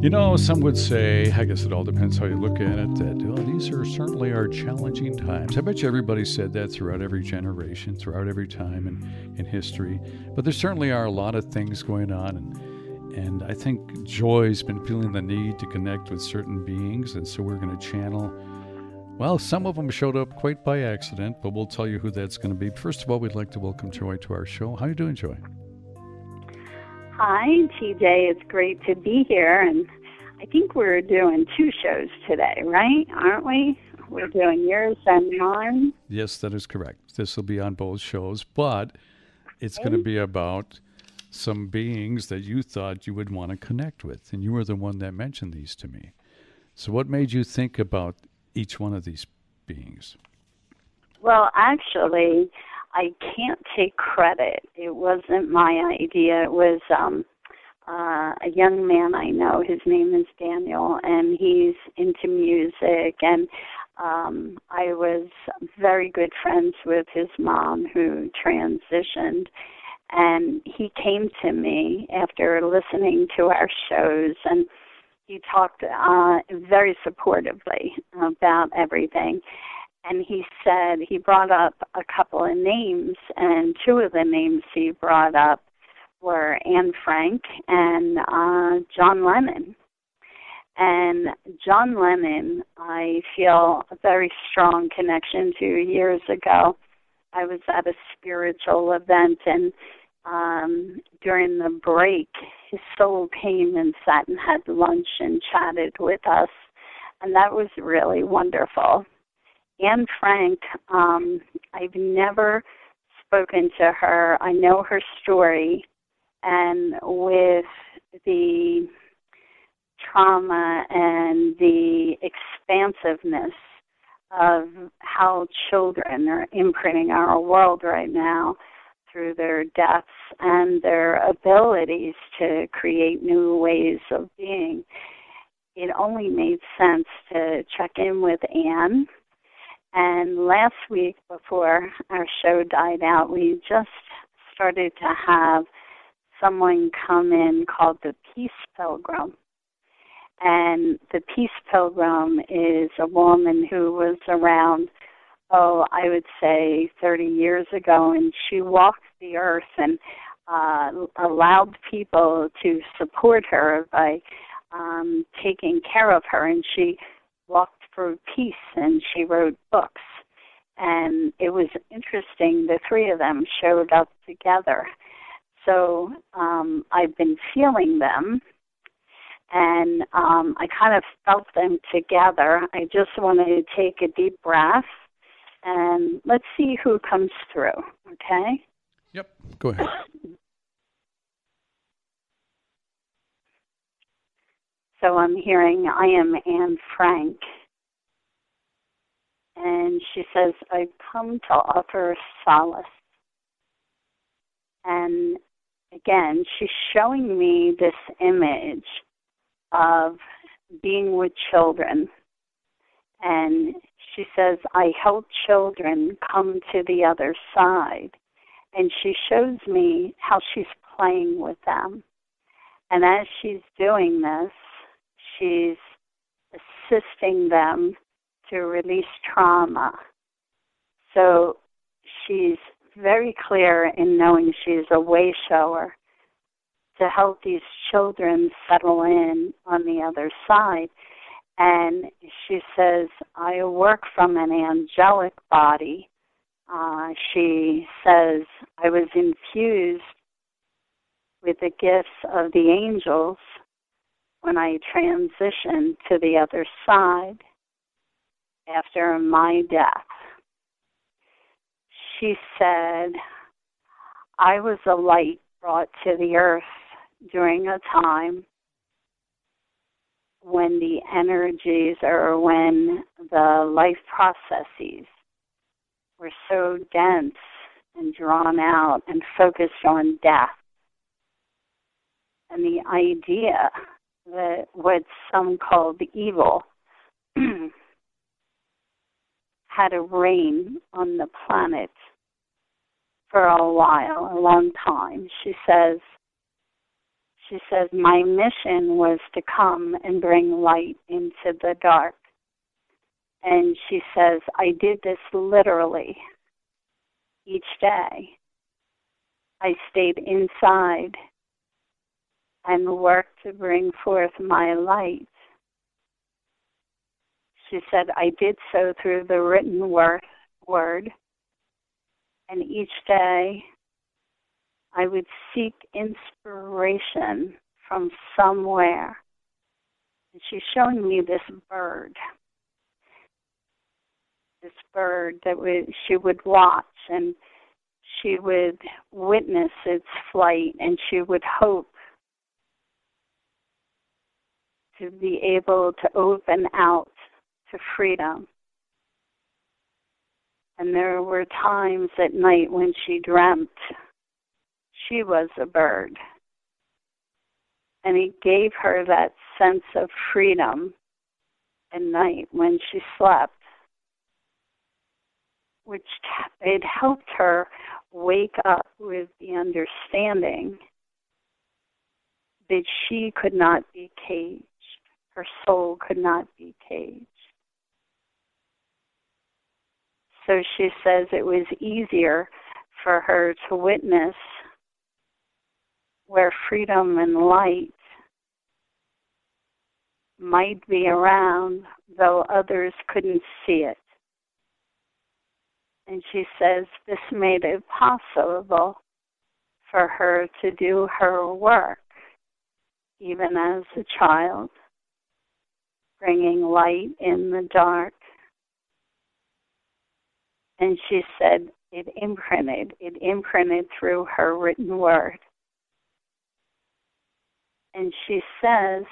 You know, some would say, I guess it all depends how you look at it, that well, these are certainly our challenging times. I bet you everybody said that throughout every generation, throughout every time in, in history. But there certainly are a lot of things going on. And, and I think Joy's been feeling the need to connect with certain beings. And so we're going to channel. Well, some of them showed up quite by accident, but we'll tell you who that's going to be. First of all, we'd like to welcome Joy to our show. How are you doing, Joy? Hi, TJ. It's great to be here. And I think we're doing two shows today, right? Aren't we? We're doing yours and mine. Yes, that is correct. This will be on both shows, but it's okay. going to be about some beings that you thought you would want to connect with. And you were the one that mentioned these to me. So, what made you think about each one of these beings? Well, actually, I can't take credit. It wasn't my idea. It was um uh a young man I know. His name is Daniel and he's into music and um I was very good friends with his mom who transitioned and he came to me after listening to our shows and he talked uh very supportively about everything and he said he brought up a couple of names, and two of the names he brought up were Anne Frank and uh, John Lennon. And John Lennon, I feel a very strong connection to. Years ago, I was at a spiritual event, and um, during the break, his soul came and sat and had lunch and chatted with us, and that was really wonderful. Anne Frank, um, I've never spoken to her. I know her story, and with the trauma and the expansiveness of how children are imprinting our world right now through their deaths and their abilities to create new ways of being, it only made sense to check in with Anne and last week, before our show died out, we just started to have someone come in called the Peace Pilgrim. And the Peace Pilgrim is a woman who was around, oh, I would say 30 years ago, and she walked the earth and uh, allowed people to support her by um, taking care of her. And she walked for peace and she wrote books. And it was interesting, the three of them showed up together. So um, I've been feeling them and um, I kind of felt them together. I just wanted to take a deep breath and let's see who comes through, okay? Yep, go ahead. So I'm hearing I am Anne Frank and she says, I've come to offer solace. And again, she's showing me this image of being with children. And she says, I help children come to the other side. And she shows me how she's playing with them. And as she's doing this, she's assisting them to release trauma. So she's very clear in knowing she's a way shower to help these children settle in on the other side. And she says, I work from an angelic body. Uh, she says, I was infused with the gifts of the angels when I transitioned to the other side after my death. She said, I was a light brought to the earth during a time when the energies or when the life processes were so dense and drawn out and focused on death. And the idea that what some call the evil had a reign on the planet for a while, a long time. She says she says, My mission was to come and bring light into the dark. And she says, I did this literally each day. I stayed inside and worked to bring forth my light. She said, I did so through the written word, word and each day I would seek inspiration from somewhere. And she's showing me this bird. This bird that would, she would watch and she would witness its flight and she would hope to be able to open out to freedom. And there were times at night when she dreamt she was a bird. And he gave her that sense of freedom at night when she slept, which it helped her wake up with the understanding that she could not be caged, her soul could not be caged. So she says it was easier for her to witness where freedom and light might be around, though others couldn't see it. And she says this made it possible for her to do her work, even as a child, bringing light in the dark. And she said it imprinted, it imprinted through her written word and she says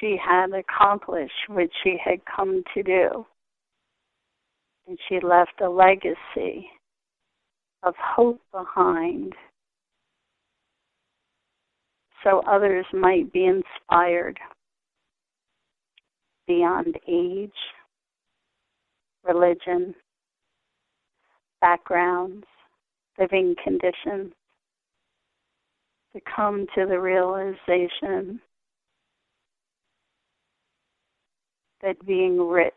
she had accomplished what she had come to do. And she left a legacy of hope behind so others might be inspired beyond age, religion, backgrounds, living conditions to come to the realization that being rich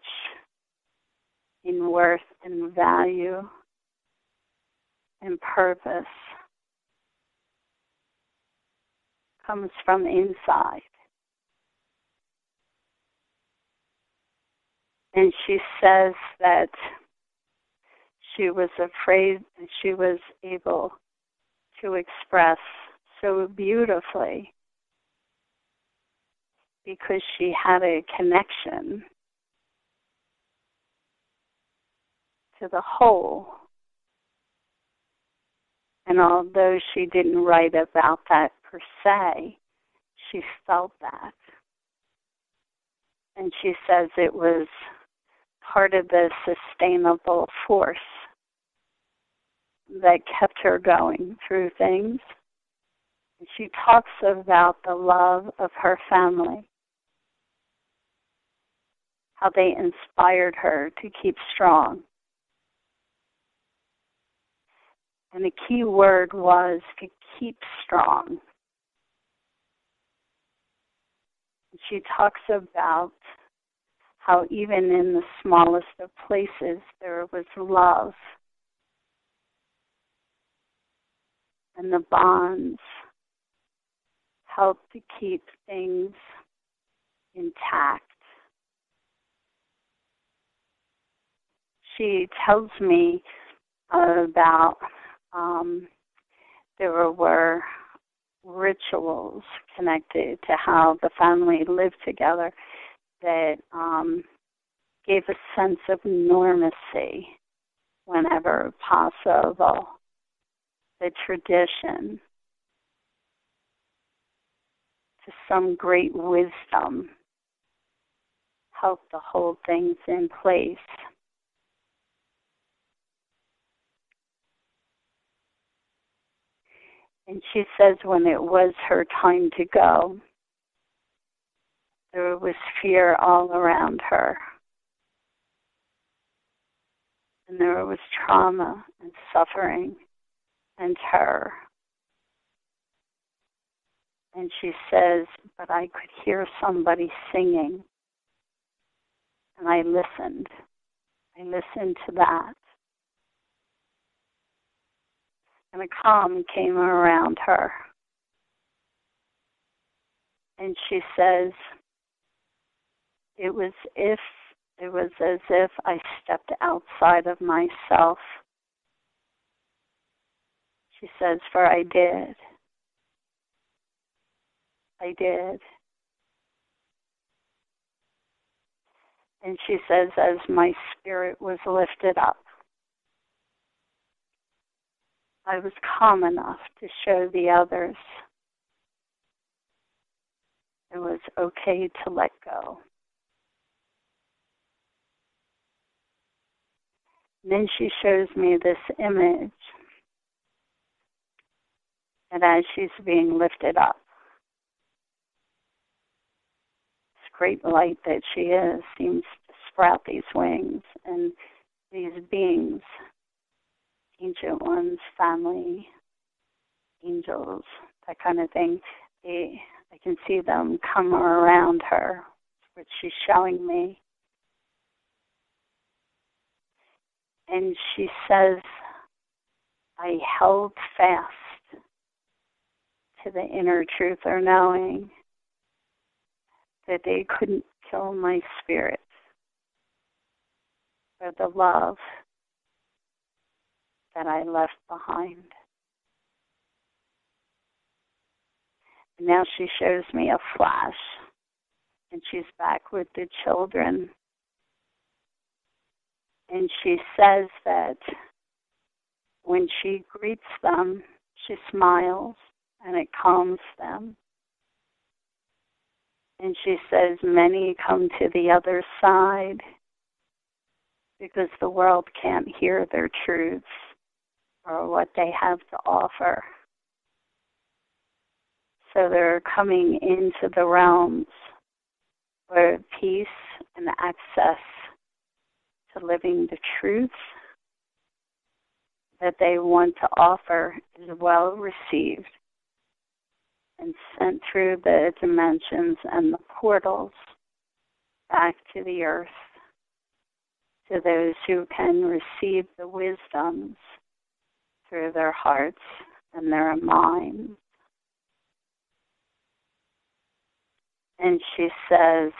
in worth and value and purpose comes from inside. And she says that she was afraid and she was able to express so beautifully because she had a connection to the whole. And although she didn't write about that per se, she felt that. And she says it was part of the sustainable force that kept her going through things she talks about the love of her family, how they inspired her to keep strong. And the key word was to keep strong. She talks about how even in the smallest of places there was love and the bonds help to keep things intact. She tells me about um, there were rituals connected to how the family lived together that um, gave a sense of normacy whenever possible. The tradition to some great wisdom help to hold things in place. And she says when it was her time to go, there was fear all around her. And there was trauma and suffering and terror. And she says, But I could hear somebody singing. And I listened. I listened to that. And a calm came around her. And she says, It was if it was as if I stepped outside of myself. She says, For I did. I did. And she says, As my spirit was lifted up, I was calm enough to show the others it was okay to let go. Then she shows me this image. And as she's being lifted up, this great light that she is seems to sprout these wings and these beings, ancient ones, family, angels, that kind of thing. They, I can see them come around her, which she's showing me. And she says, I held fast to the inner truth or knowing that they couldn't kill my spirit or the love that I left behind. Now she shows me a flash, and she's back with the children and she says that when she greets them, she smiles and it calms them. And she says many come to the other side because the world can't hear their truths or what they have to offer. So they're coming into the realms where peace and access to living the truth that they want to offer is well received and sent through the dimensions and the portals back to the earth to those who can receive the wisdoms through their hearts and their minds. And she says,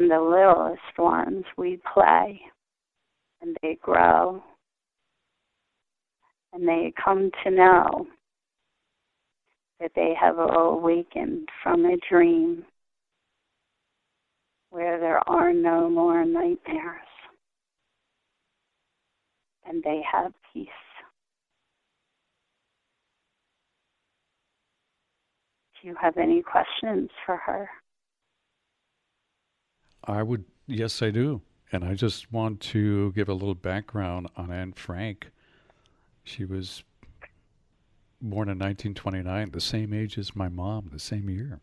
and the littlest ones, we play and they grow and they come to know that they have awakened from a dream where there are no more nightmares and they have peace. Do you have any questions for her? I would, yes, I do. And I just want to give a little background on Anne Frank. She was born in 1929, the same age as my mom, the same year.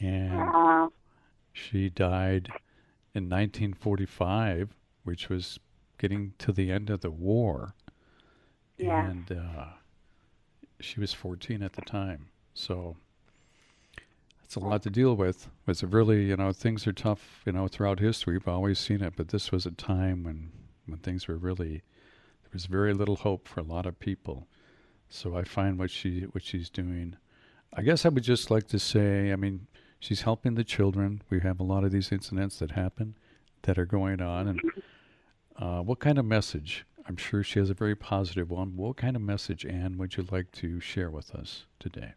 And she died in 1945, which was getting to the end of the war. Yeah. And uh, she was 14 at the time. So it's a lot to deal with. It's really, you know, things are tough, you know, throughout history. We've always seen it, but this was a time when when things were really there was very little hope for a lot of people. So I find what she what she's doing. I guess I would just like to say, I mean, she's helping the children. We have a lot of these incidents that happen that are going on, and uh, what kind of message? I'm sure she has a very positive one. What kind of message, Anne, would you like to share with us today?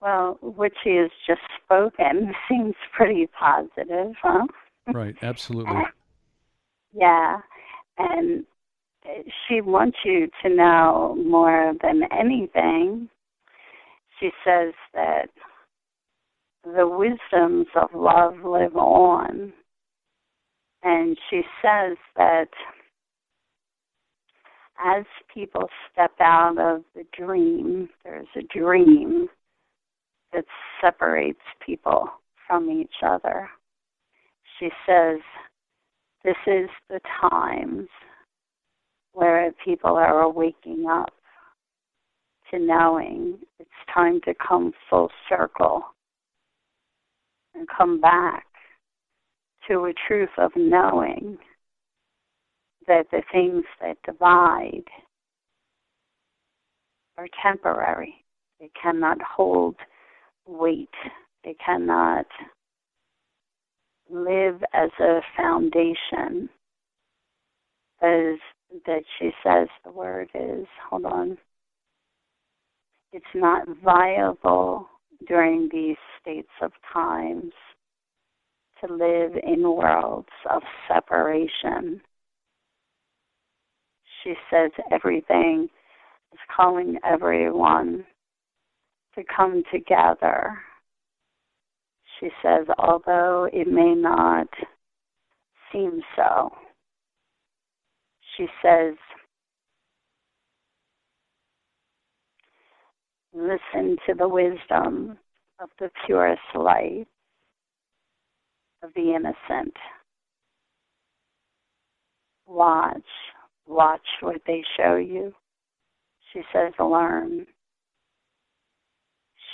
Well, what she has just spoken seems pretty positive, huh? Right, absolutely. yeah, and she wants you to know more than anything. She says that the wisdoms of love live on. And she says that as people step out of the dream, there's a dream that separates people from each other. She says, This is the times where people are waking up to knowing. It's time to come full circle and come back to a truth of knowing that the things that divide are temporary. They cannot hold weight. They cannot live as a foundation. As that she says the word is, hold on. It's not viable during these states of times to live in worlds of separation. She says everything is calling everyone to come together. She says, although it may not seem so, she says, listen to the wisdom of the purest light of the innocent. Watch, watch what they show you. She says, learn.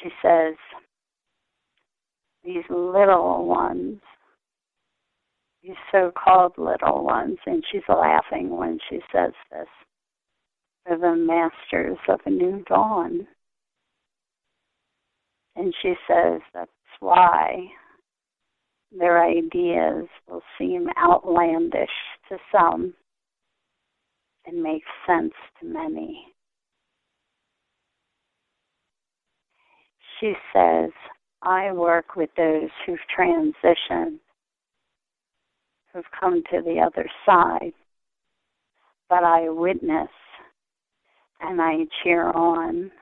She says, these little ones, these so called little ones, and she's laughing when she says this, are the masters of a new dawn. And she says that's why their ideas will seem outlandish to some and make sense to many. She says, I work with those who've transitioned, who've come to the other side, but I witness and I cheer on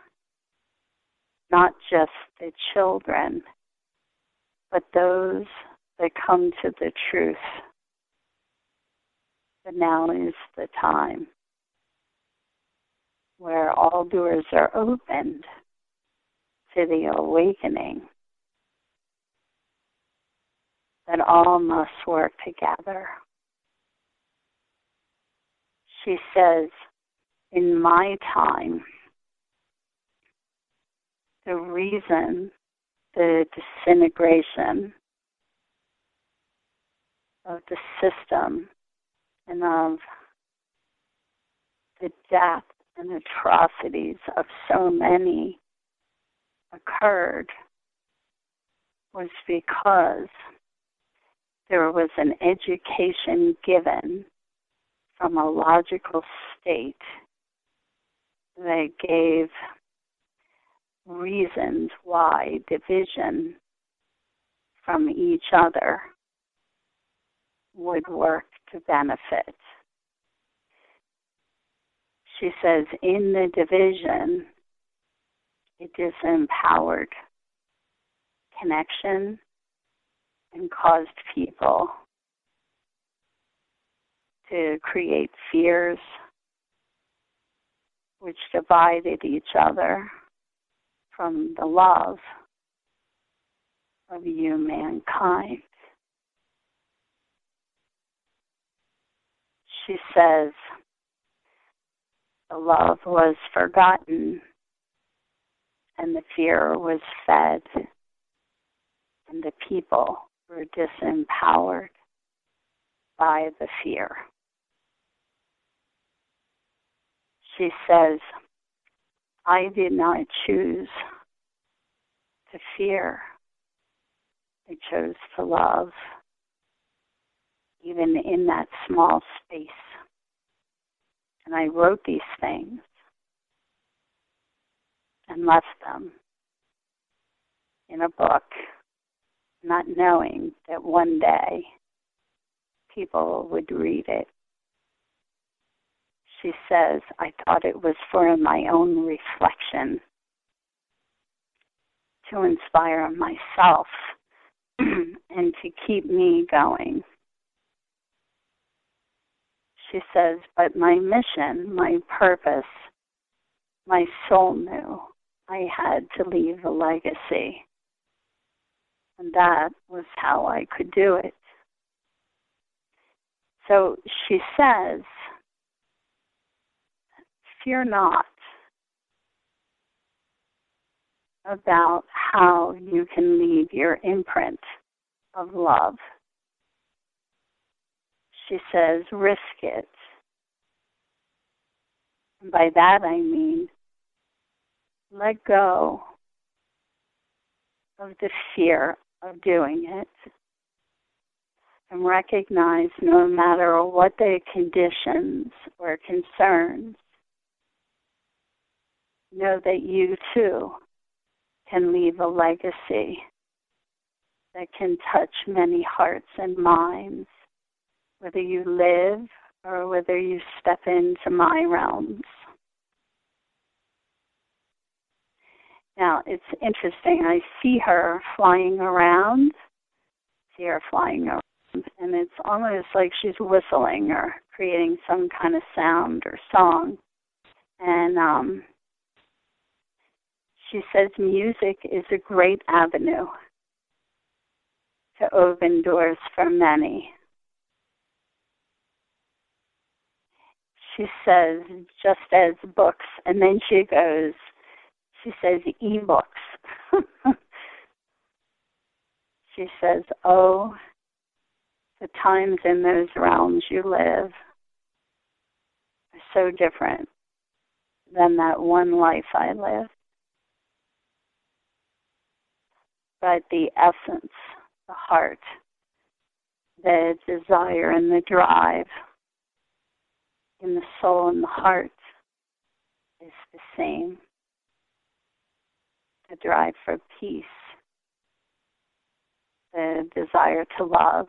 not just the children, but those that come to the truth. But now is the time where all doors are opened to the awakening that all must work together. She says, in my time, the reason the disintegration of the system and of the death and atrocities of so many occurred was because there was an education given from a logical state that gave reasons why division from each other would work to benefit. She says, in the division, it disempowered connection and caused people to create fears which divided each other from the love of you, mankind. She says, the love was forgotten and the fear was fed, and the people were disempowered by the fear. She says, I did not choose to fear. I chose to love, even in that small space. And I wrote these things and left them in a book, not knowing that one day people would read it she says, I thought it was for my own reflection to inspire myself and to keep me going. She says, but my mission, my purpose, my soul knew I had to leave a legacy. And that was how I could do it. So she says, Fear not. about how you can leave your imprint of love. She says, risk it. And by that I mean, let go of the fear of doing it and recognize no matter what the conditions or concerns, know that you too can leave a legacy that can touch many hearts and minds, whether you live or whether you step into my realms. Now, it's interesting. I see her flying around, see her flying around, and it's almost like she's whistling or creating some kind of sound or song. And um, she says music is a great avenue to open doors for many. She says, just as books, and then she goes, she says, e-books. she says, oh, the times in those realms you live are so different than that one life I lived. But the essence, the heart, the desire and the drive in the soul and the heart is the same. The drive for peace, the desire to love,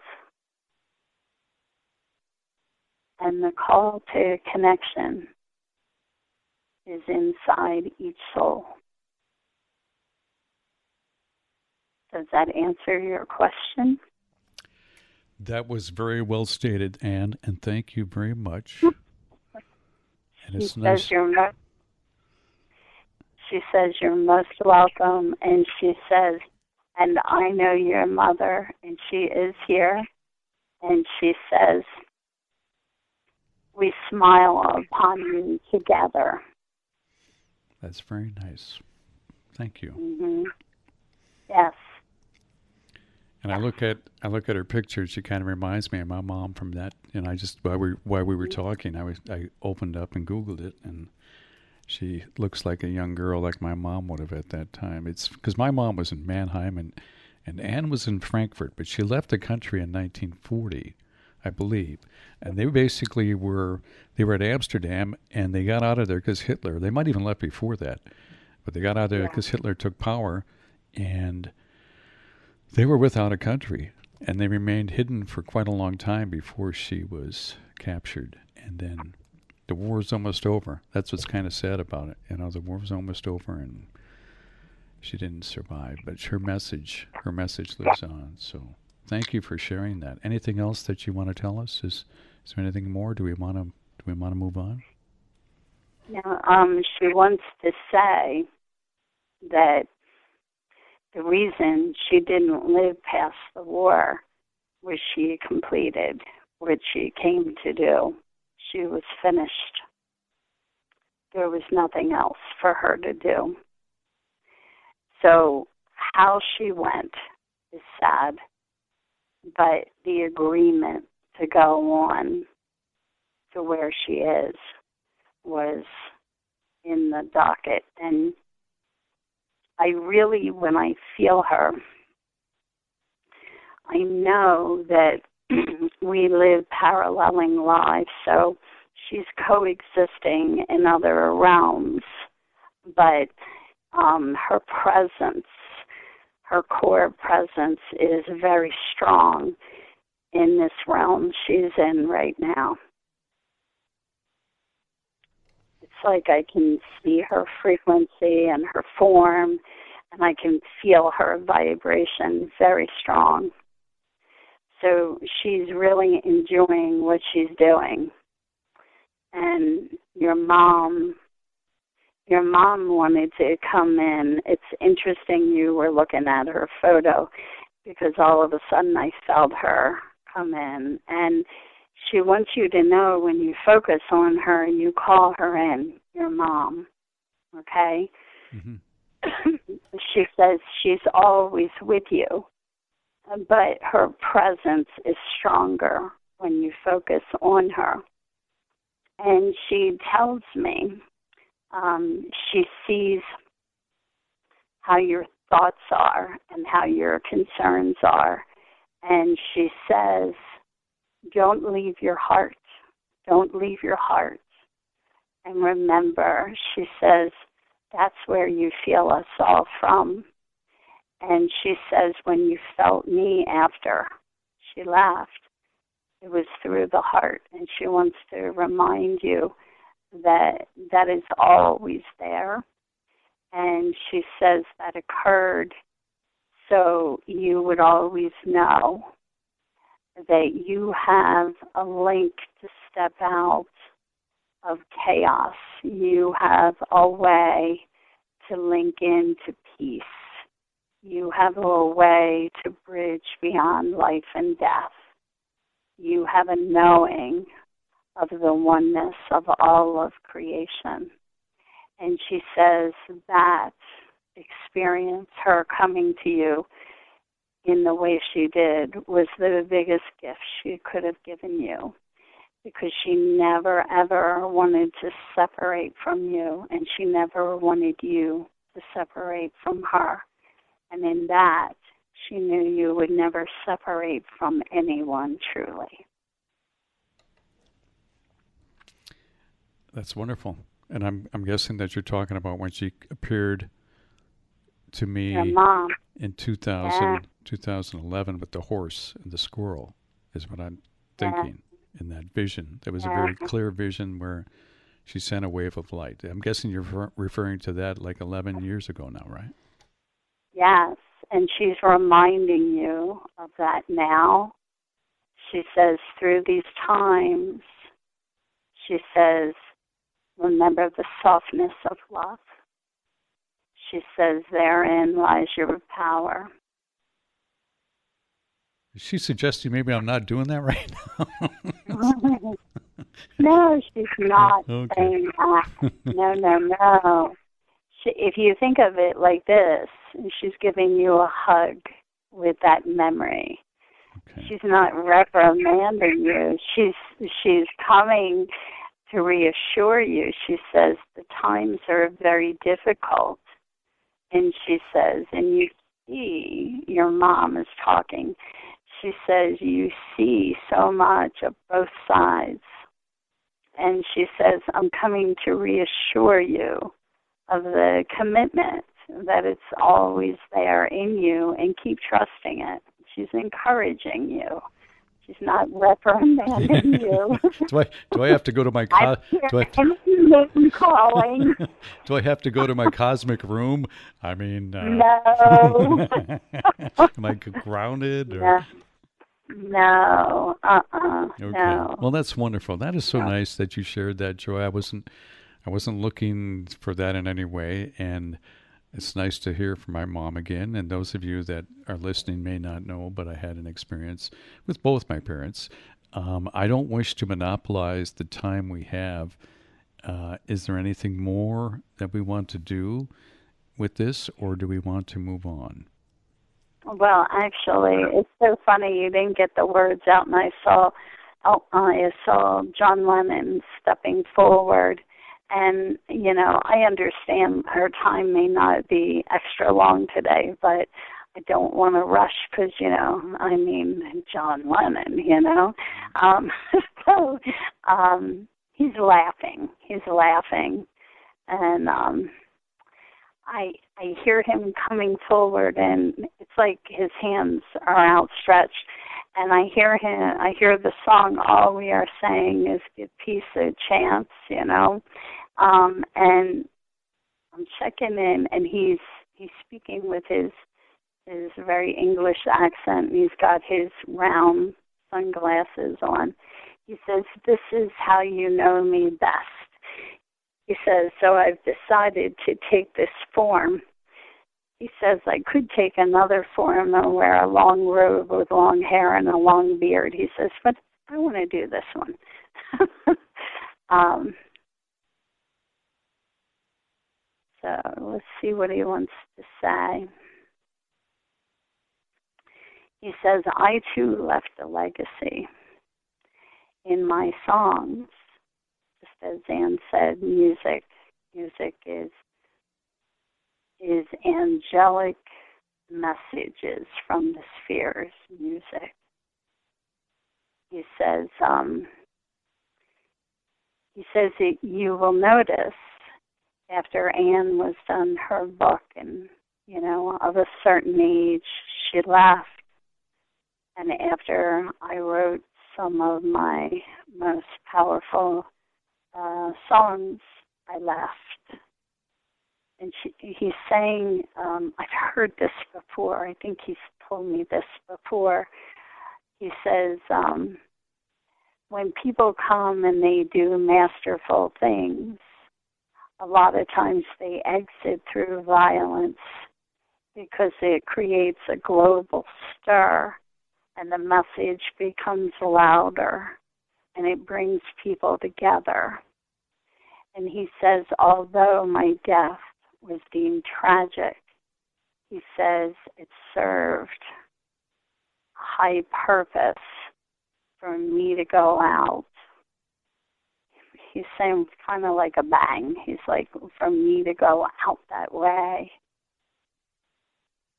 and the call to connection is inside each soul. Does that answer your question? That was very well stated, Anne, and thank you very much. and it's nice. You're most, she says you're most welcome, and she says, and I know your mother, and she is here, and she says, we smile upon you together. That's very nice. Thank you. Mm-hmm. Yes. And I look at I look at her picture. She kind of reminds me of my mom from that. And I just while we while we were talking, I was I opened up and Googled it, and she looks like a young girl like my mom would have at that time. It's because my mom was in Mannheim and and Anne was in Frankfurt, but she left the country in 1940, I believe. And they basically were they were at Amsterdam and they got out of there because Hitler. They might even left before that, but they got out of there because yeah. Hitler took power and they were without a country, and they remained hidden for quite a long time before she was captured. And then the war was almost over. That's what's kind of sad about it. You know, the war was almost over, and she didn't survive. But her message, her message lives on. So thank you for sharing that. Anything else that you want to tell us? Is is there anything more? Do we want to do we want to move on? Yeah, um, she wants to say that the reason she didn't live past the war was she completed what she came to do. She was finished. There was nothing else for her to do. So, how she went is sad, but the agreement to go on to where she is was in the docket. And I really, when I feel her, I know that we live paralleling lives, so she's coexisting in other realms, but um, her presence, her core presence, is very strong in this realm she's in right now. It's like I can see her frequency and her form, and I can feel her vibration very strong. So she's really enjoying what she's doing. And your mom, your mom wanted to come in. It's interesting you were looking at her photo because all of a sudden I felt her come in. And she wants you to know when you focus on her and you call her in, your mom, okay? Mm-hmm. she says she's always with you, but her presence is stronger when you focus on her. And she tells me um, she sees how your thoughts are and how your concerns are. And she says, Don't leave your heart. Don't leave your heart. And remember, she says, that's where you feel us all from. And she says, when you felt me after, she laughed. It was through the heart. And she wants to remind you that that is always there. And she says that occurred so you would always know that you have a link to step out of chaos. You have a way to link into peace. You have a way to bridge beyond life and death. You have a knowing of the oneness of all of creation. And she says that experience, her coming to you in the way she did, was the biggest gift she could have given you because she never ever wanted to separate from you and she never wanted you to separate from her. And in that, she knew you would never separate from anyone truly. That's wonderful. And I'm I'm guessing that you're talking about when she appeared to me in 2000, yeah. 2011 with the horse and the squirrel is what I'm thinking in that vision. There was a very clear vision where she sent a wave of light. I'm guessing you're referring to that like 11 years ago now, right? Yes, and she's reminding you of that now. She says, through these times, she says, remember the softness of love. She says, therein lies your power. Is she suggesting maybe I'm not doing that right now? no, she's not okay. saying that. No, no, no. She, if you think of it like this, she's giving you a hug with that memory. Okay. She's not reprimanding you. She's she's coming to reassure you. She says the times are very difficult, and she says, and you see your mom is talking she says, You see so much of both sides. And she says, I'm coming to reassure you of the commitment that it's always there in you and keep trusting it. She's encouraging you. She's not reprimanding you. do I do I have to go to my co- do I calling? do I have to go to my cosmic room? I mean, uh, no. am I grounded? Or? No, uh-uh, okay. no. Well, that's wonderful. That is so no. nice that you shared that, Joy. I wasn't, I wasn't looking for that in any way, and it's nice to hear from my mom again. And those of you that are listening may not know, but I had an experience with both my parents. Um, I don't wish to monopolize the time we have. Uh, is there anything more that we want to do with this, or do we want to move on? Well, actually, it's so funny you didn't get the words out, and I saw, oh, I saw John Lennon stepping forward, and you know, I understand our time may not be extra long today, but I don't want to rush because you know, I mean, John Lennon, you know, um, so um, he's laughing, he's laughing, and um I I hear him coming forward, and it's like his hands are outstretched, and I hear him. I hear the song. All we are saying is give peace a chance, you know, um, and I'm checking in, and he's he's speaking with his his very English accent. And he's got his round sunglasses on. He says, "This is how you know me best." He says, So I've decided to take this form. He says, I could take another form and wear a long robe with long hair and a long beard. He says, But I want to do this one. um, So let's see what he wants to say. He says, I too left a legacy in my songs. Just as Anne said, music. Music is is angelic messages from the spheres, music. He says, um, he says that you will notice after Anne was done her book and, you know, of a certain age, she left. And after I wrote some of my most powerful uh, songs, I left. And she, he's saying, um, I've heard this before. I think he's told me this before. He says, um, when people come and they do masterful things, a lot of times they exit through violence because it creates a global stir and the message becomes louder and it brings people together. And he says, although my death was deemed tragic, he says it served a high purpose for me to go out. He's saying kind of like a bang. He's like, for me to go out that way,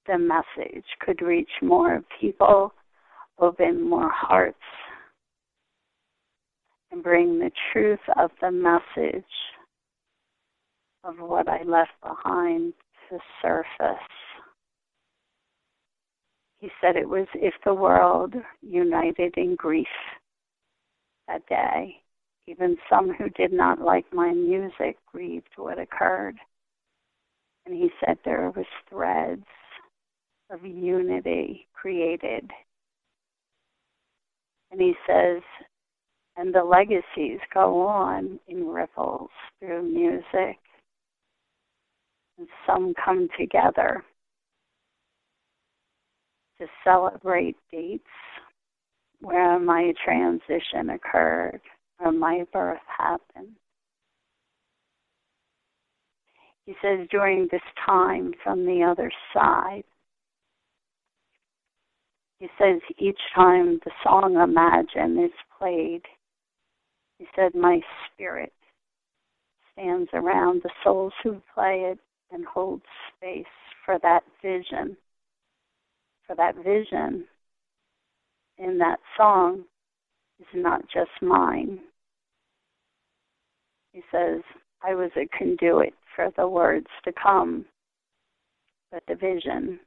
the message could reach more people, open more hearts, and bring the truth of the message of what I left behind to surface. He said it was if the world united in grief that day. Even some who did not like my music grieved what occurred. And he said there was threads of unity created. And he says, and the legacies go on in ripples through music. And some come together to celebrate dates where my transition occurred or my birth happened. He says, during this time from the other side, he says, each time the song Imagine is played, he said, my spirit stands around the souls who play it and holds space for that vision for that vision in that song is not just mine. He says, I was a conduit for the words to come, but the vision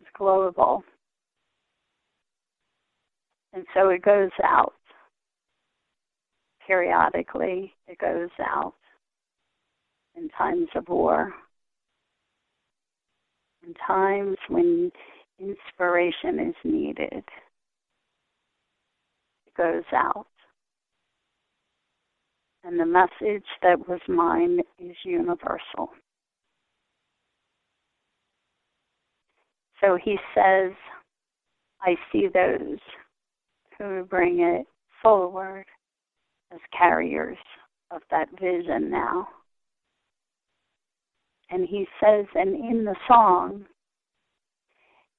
is global. And so it goes out. Periodically, it goes out in times of war, in times when inspiration is needed, it goes out. And the message that was mine is universal. So he says, I see those who bring it forward as carriers of that vision now. And he says, and in the song,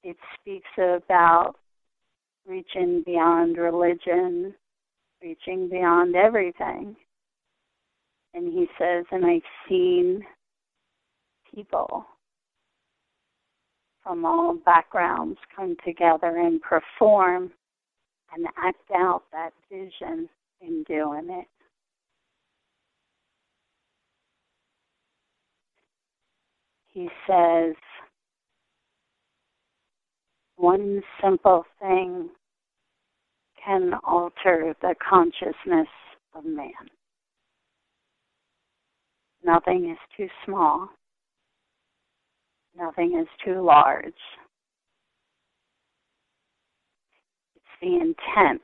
it speaks about reaching beyond religion, reaching beyond everything. And he says, and I've seen people from all backgrounds come together and perform and act out that vision in doing it. He says, one simple thing can alter the consciousness of man. Nothing is too small. Nothing is too large. It's the intent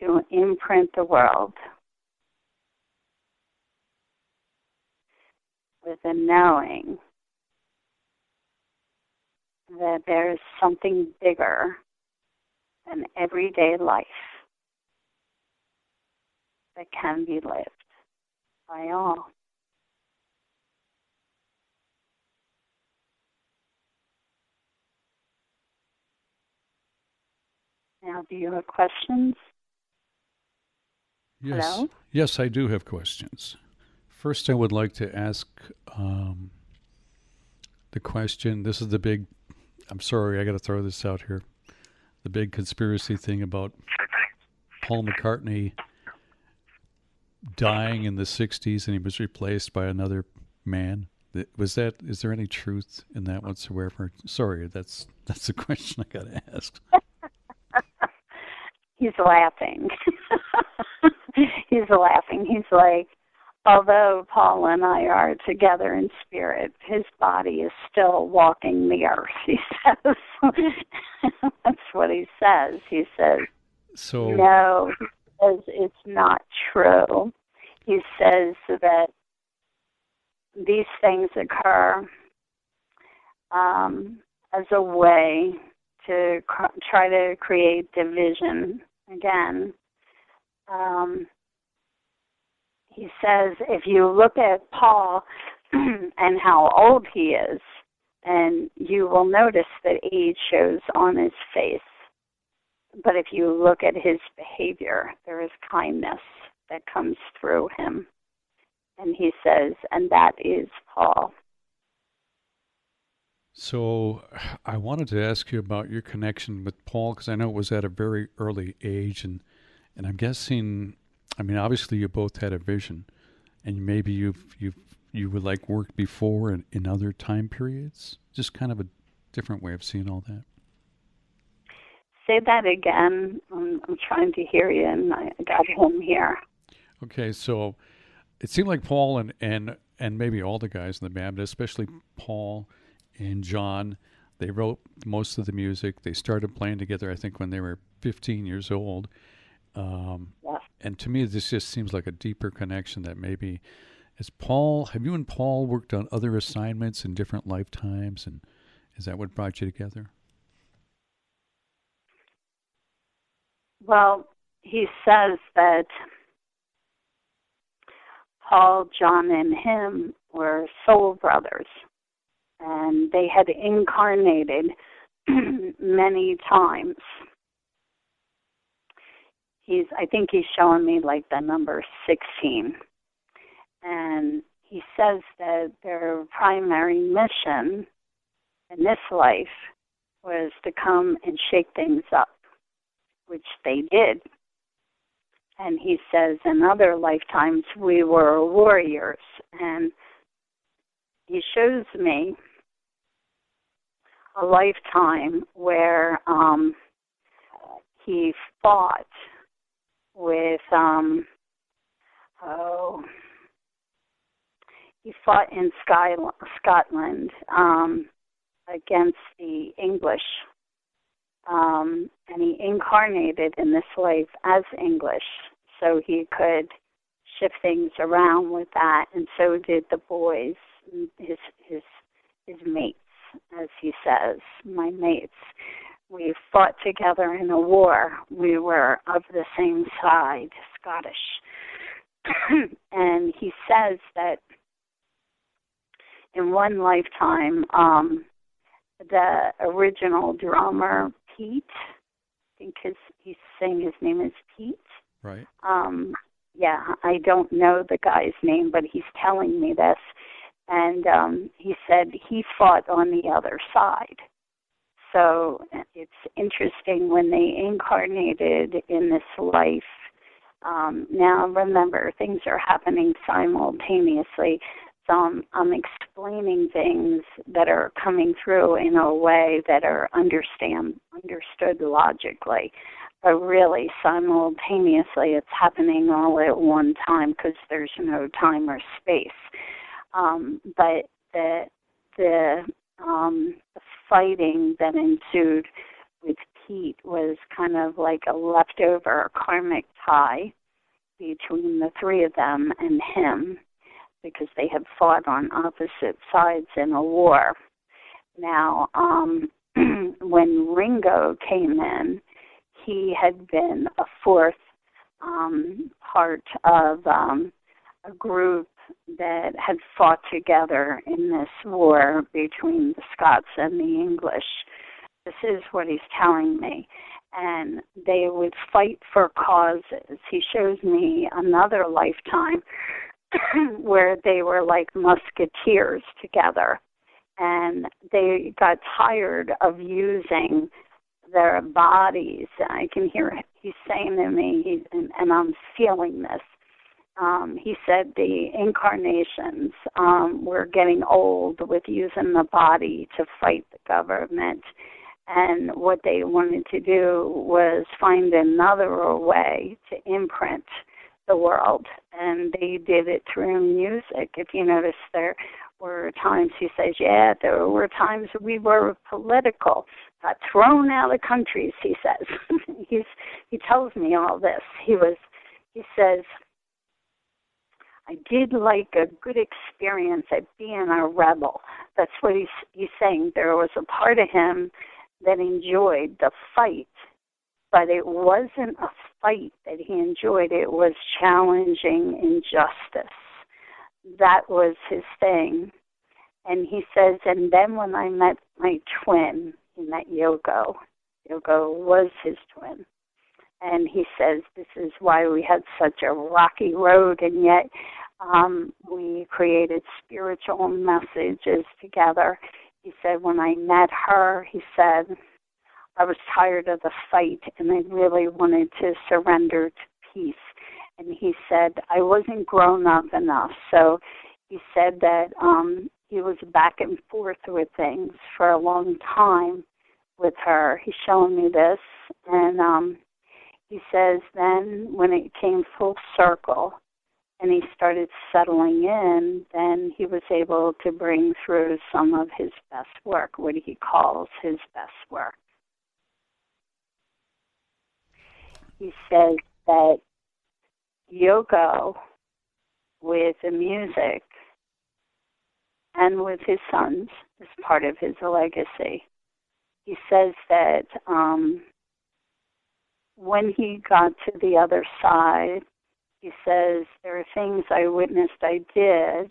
to imprint the world with a knowing that there's something bigger than everyday life that can be lived I all. Now, do you have questions? Yes. Hello? Yes, I do have questions. First, I would like to ask um, the question. This is the big, I'm sorry, I got to throw this out here. The big conspiracy thing about Paul McCartney dying in the 60s and he was replaced by another man. Was that is there any truth in that whatsoever? Sorry, that's that's the question I got to ask. He's laughing. He's laughing. He's like, although Paul and I are together in spirit, his body is still walking the earth. He says that's what he says. He says, so no, says it's not true. He says that these things occur um, as a way to cr- try to create division again. Um, he says if you look at Paul and how old he is, and you will notice that age shows on his face. But if you look at his behavior, there is kindness that comes through him. And he says, and that is Paul. So I wanted to ask you about your connection with Paul because I know it was at a very early age, and and I'm guessing, I mean, obviously you both had a vision, and maybe you've you've you would like worked before in, in other time periods. Just kind of a different way of seeing all that. Say that again. I'm, I'm trying to hear you, and I got him here. Okay, so it seemed like Paul and and and maybe all the guys in the band, but especially Paul and John, they wrote most of the music. They started playing together, I think, when they were 15 years old. Um, yeah. And to me, this just seems like a deeper connection that maybe is Paul. Have you and Paul worked on other assignments in different lifetimes, and is that what brought you together? Well, he says that Paul, John, and him were soul brothers and they had incarnated many times. He's I think he's showing me like the number 16. And he says that their primary mission in this life was to come and shake things up, which they did. And he says in other lifetimes we were warriors and he shows me a lifetime where um, he fought with um, oh he fought in Skye, Scotland um, against the English, um, and he incarnated in this life as English, so he could shift things around with that, and so did the boys, his his his mates as he says, my mates. We fought together in a war. We were of the same side, Scottish. and he says that in one lifetime, um, the original drummer, Pete, I think his, he's saying his name is Pete. Right. Um, yeah, I don't know the guy's name, but he's telling me this and um, he said he fought on the other side. So it's interesting when they incarnated in this life. Um, now remember, things are happening simultaneously. I'm, I'm explaining things that are coming through in a way that are understand understood logically, but really simultaneously it's happening all at one time because there's no time or space. Um, but the the um, the fighting that ensued with Pete was kind of like a leftover karmic tie between the three of them and him because they had fought on opposite sides in a war. Now, um, when Ringo came in, he had been a fourth um, part of um, a group that had fought together in this war between the Scots and the English. This is what he's telling me. And they would fight for causes. He shows me another lifetime where they were like musketeers together. And they got tired of using their bodies. I can hear he's saying to me, he, and, and I'm feeling this. Um, he said the incarnations um, were getting old with using the body to fight the government. And what they wanted to do was find another way to imprint the world. And they did it through music. If you notice, there were times he says, yeah, there were times we were political, got thrown out of countries. He says, he's he tells me all this. He was, he says, I did like a good experience at being a rebel. That's what he's he's saying. There was a part of him that enjoyed the fight, but it wasn't a fight that he enjoyed. It was challenging injustice that was his thing. And he says, and then when I met my twin, he met Yoko. Yoko was his twin. And he says, this is why we had such a rocky road, and yet um, we created spiritual messages together. He said, when I met her, he said, I was tired of the fight and I really wanted to surrender to peace and he said I wasn't grown up enough. So he said that um he was back and forth with things for a long time with her. He's showing me this and um he says then when it came full circle and he started settling in, then he was able to bring through some of his best work, what he calls his best work. He says that Yoko with the music and with his sons is part of his legacy. He says that um, when he got to the other side, he says, There are things I witnessed I did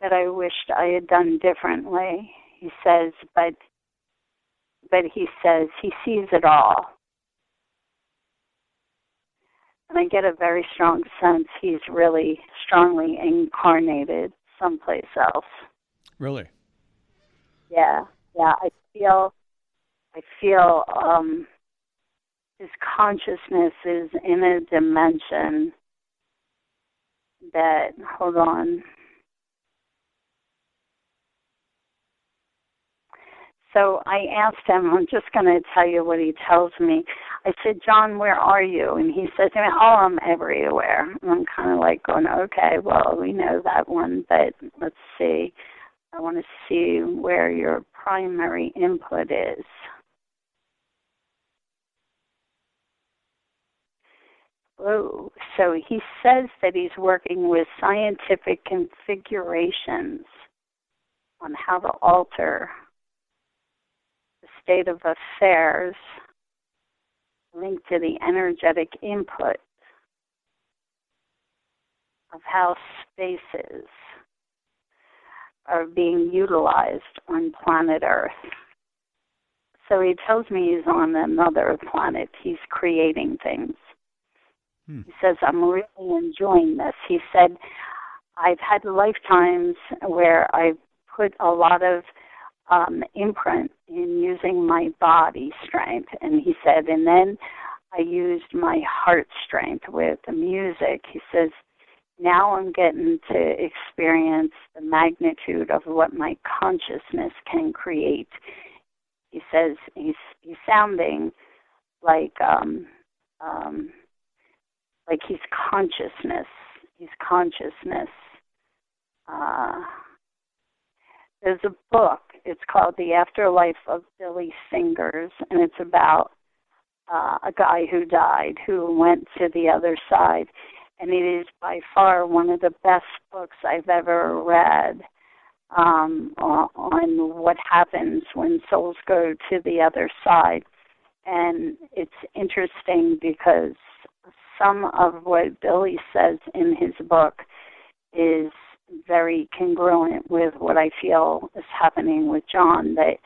that I wished I had done differently. He says, but but he says he sees it all and I get a very strong sense he's really strongly incarnated someplace else. Really? Yeah, yeah. I feel, I feel um, his consciousness is in a dimension that. Hold on. So I asked him, I'm just going to tell you what he tells me. I said, John, where are you? And he me, Oh, I'm everywhere. And I'm kind of like going, Okay, well, we know that one, but let's see. I want to see where your primary input is. Oh, so he says that he's working with scientific configurations on how to alter state of affairs linked to the energetic input of how spaces are being utilized on planet Earth. So he tells me he's on another planet. He's creating things. Hmm. He says, I'm really enjoying this. He said, I've had lifetimes where I've put a lot of um, imprint in using my body strength. And he said, and then I used my heart strength with the music. He says, now I'm getting to experience the magnitude of what my consciousness can create. He says he's he's sounding like um um like he's consciousness. He's consciousness. Uh there's a book. It's called The Afterlife of Billy Fingers, and it's about uh, a guy who died who went to the other side. And it is by far one of the best books I've ever read um, on what happens when souls go to the other side. And it's interesting because some of what Billy says in his book is very congruent with what I feel is happening with John that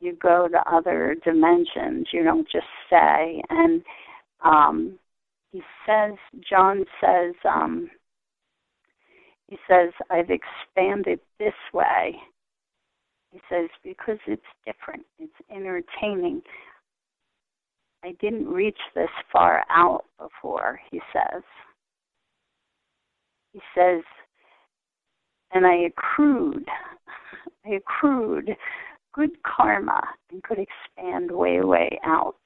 you go to other dimensions. You don't just stay. And um, he says, John says, um, he says, I've expanded this way. He says, because it's different, it's entertaining. I didn't reach this far out before, he says. He says, and I accrued, I accrued good karma and could expand way, way out.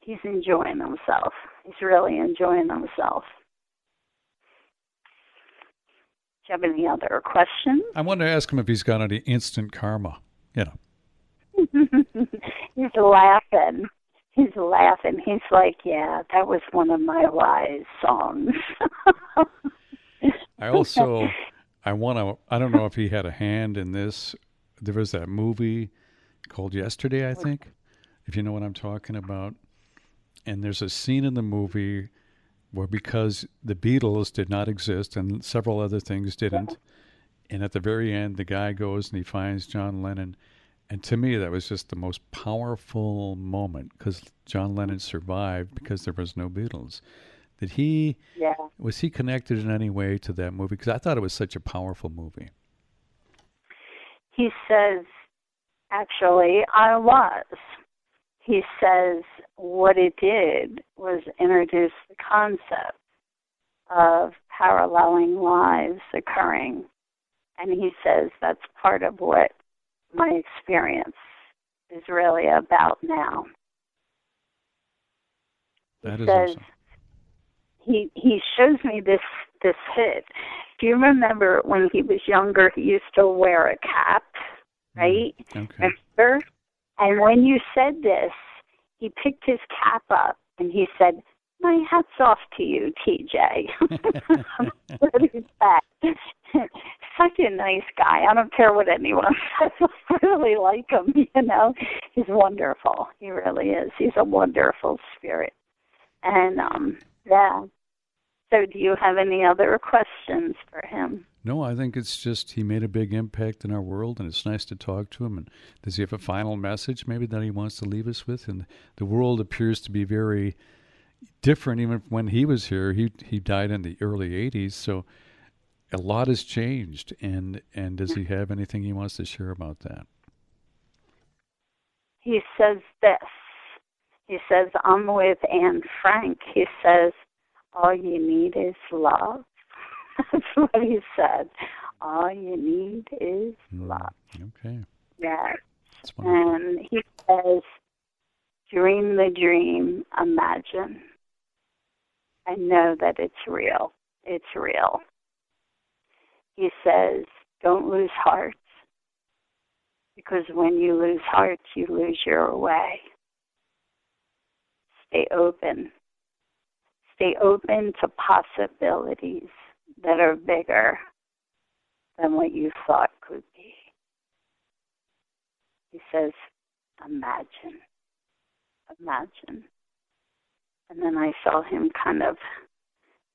He's enjoying himself. He's really enjoying himself. Do you have any other questions? I want to ask him if he's got any instant karma. You know. he's laughing. He's laughing. He's like, "Yeah, that was one of my wise songs." I also, I want to. I don't know if he had a hand in this. There was that movie called Yesterday, I think. If you know what I'm talking about. And there's a scene in the movie where because the Beatles did not exist and several other things didn't, and at the very end, the guy goes and he finds John Lennon. And to me, that was just the most powerful moment because John Lennon survived mm-hmm. because there was no Beatles. Did he? Yeah. Was he connected in any way to that movie? Because I thought it was such a powerful movie. He says, actually, I was. He says what it did was introduce the concept of paralleling lives occurring and he says that's part of what my experience is really about now. That he says, awesome. He he shows me this this hit. Do you remember when he was younger? He used to wear a cap, Mm, right? Okay. Remember? And when you said this, he picked his cap up and he said, my hat's off to you, TJ. what is that? Such a nice guy. I don't care what anyone says. I really like him, you know. He's wonderful. He really is. He's a wonderful spirit. And um yeah. So do you have any other questions for him? No, I think it's just he made a big impact in our world, and it's nice to talk to him. And does he have a final message, maybe that he wants to leave us with? And the world appears to be very different. Even when he was here, he he died in the early '80s, so a lot has changed. And and does he have anything he wants to share about that? He says this. He says, "I'm with Anne Frank." He says, "All you need is love." That's what he said. All you need is Mm, love. Okay. Yes. And he says, dream the dream, imagine. I know that it's real. It's real. He says, don't lose heart. Because when you lose heart, you lose your way. Stay open. Stay open to possibilities that are bigger than what you thought could be. He says, imagine, imagine. And then I saw him kind of